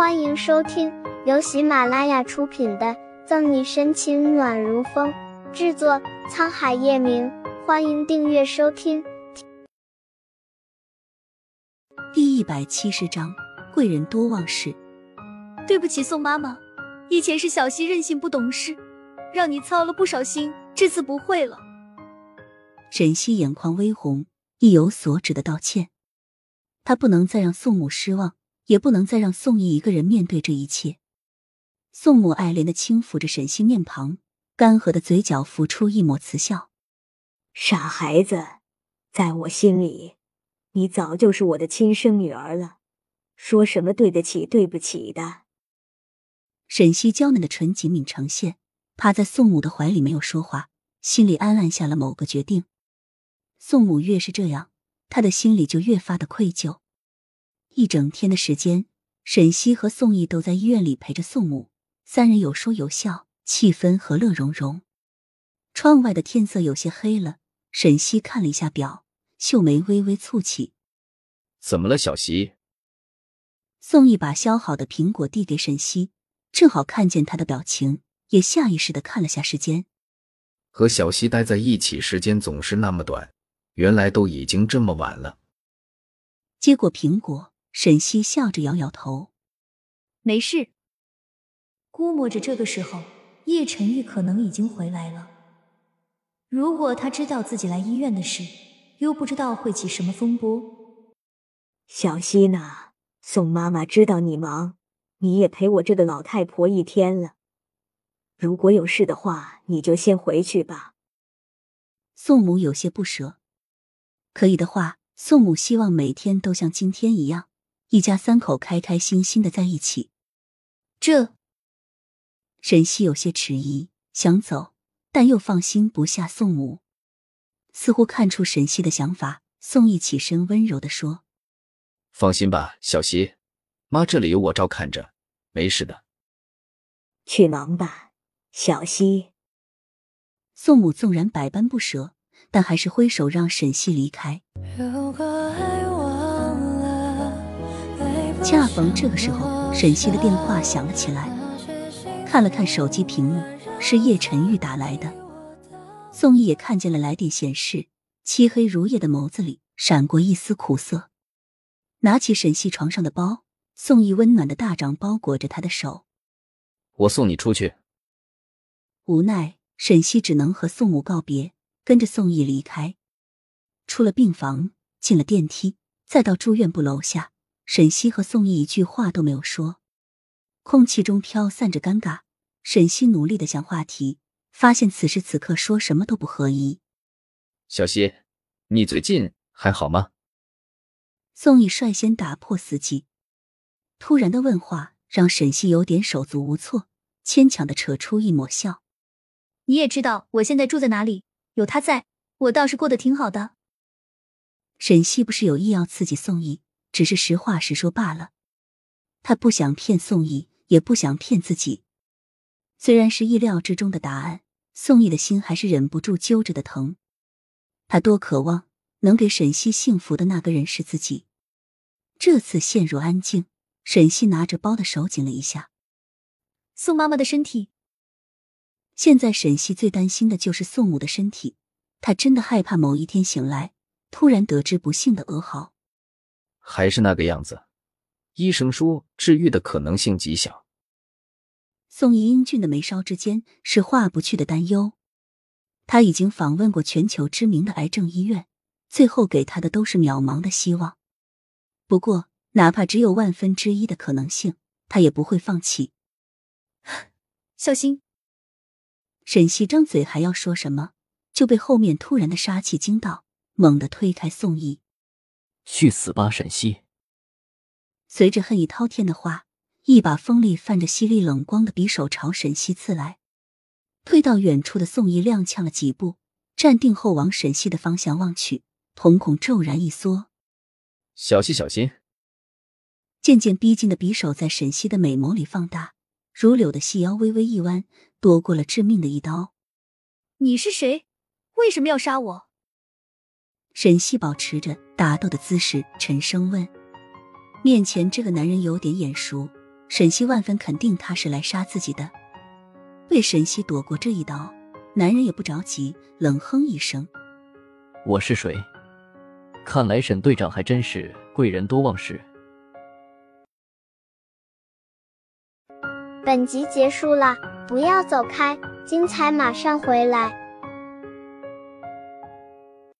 欢迎收听由喜马拉雅出品的《赠你深情暖如风》，制作沧海夜明。欢迎订阅收听。第一百七十章，贵人多忘事。对不起，宋妈妈，以前是小溪任性不懂事，让你操了不少心，这次不会了。沈西眼眶微红，意有所指的道歉。他不能再让宋母失望，也不能再让宋毅一个人面对这一切。宋母爱怜的轻抚着沈西面庞，干涸的嘴角浮出一抹慈笑：“傻孩子，在我心里，你早就是我的亲生女儿了，说什么对得起、对不起的。”沈西娇嫩的唇紧抿成线，趴在宋母的怀里没有说话，心里暗暗下了某个决定。宋母越是这样，他的心里就越发的愧疚。一整天的时间，沈西和宋毅都在医院里陪着宋母，三人有说有笑，气氛和乐融融。窗外的天色有些黑了，沈西看了一下表，秀眉微微蹙起。怎么了，小西？宋毅把削好的苹果递给沈西，正好看见他的表情，也下意识的看了下时间。和小西待在一起时间总是那么短。原来都已经这么晚了。接过苹果，沈西笑着摇摇头：“没事。估摸着这个时候叶晨玉可能已经回来了。如果他知道自己来医院的事，又不知道会起什么风波。”小西呢？宋妈妈知道你忙，你也陪我这个老太婆一天了。如果有事的话，你就先回去吧。宋母有些不舍。可以的话，宋母希望每天都像今天一样，一家三口开开心心的在一起。这，沈西有些迟疑，想走，但又放心不下宋母，似乎看出沈西的想法。宋毅起身，温柔的说：“放心吧，小西，妈这里有我照看着，没事的。去忙吧，小西。”宋母纵然百般不舍。但还是挥手让沈西离开。恰逢这个时候，沈西的电话响了起来。看了看手机屏幕，是叶晨玉打来的。宋毅也看见了来电显示，漆黑如夜的眸子里闪过一丝苦涩。拿起沈西床上的包，宋毅温暖的大掌包裹着他的手。我送你出去。无奈，沈西只能和宋母告别。跟着宋毅离开，出了病房，进了电梯，再到住院部楼下，沈西和宋毅一句话都没有说，空气中飘散着尴尬。沈西努力的想话题，发现此时此刻说什么都不合宜。小西，你最近还好吗？宋毅率先打破死寂，突然的问话让沈西有点手足无措，牵强的扯出一抹笑。你也知道我现在住在哪里。有他在，我倒是过得挺好的。沈西不是有意要刺激宋毅，只是实话实说罢了。他不想骗宋毅，也不想骗自己。虽然是意料之中的答案，宋毅的心还是忍不住揪着的疼。他多渴望能给沈西幸福的那个人是自己。这次陷入安静，沈西拿着包的手紧了一下。宋妈妈的身体。现在沈西最担心的就是宋母的身体，她真的害怕某一天醒来，突然得知不幸的噩耗。还是那个样子，医生说治愈的可能性极小。宋怡英俊的眉梢之间是化不去的担忧。他已经访问过全球知名的癌症医院，最后给他的都是渺茫的希望。不过，哪怕只有万分之一的可能性，他也不会放弃。小心。沈西张嘴还要说什么，就被后面突然的杀气惊到，猛地推开宋毅：“去死吧，沈西！”随着恨意滔天的话，一把锋利泛着犀利冷光的匕首朝沈西刺来。退到远处的宋义踉跄了几步，站定后往沈西的方向望去，瞳孔骤然一缩：“小西，小心！”渐渐逼近的匕首在沈西的美眸里放大。如柳的细腰微微一弯，躲过了致命的一刀。你是谁？为什么要杀我？沈西保持着打斗的姿势，沉声问。面前这个男人有点眼熟，沈西万分肯定他是来杀自己的。被沈西躲过这一刀，男人也不着急，冷哼一声：“我是谁？看来沈队长还真是贵人多忘事。”本集结束了，不要走开，精彩马上回来。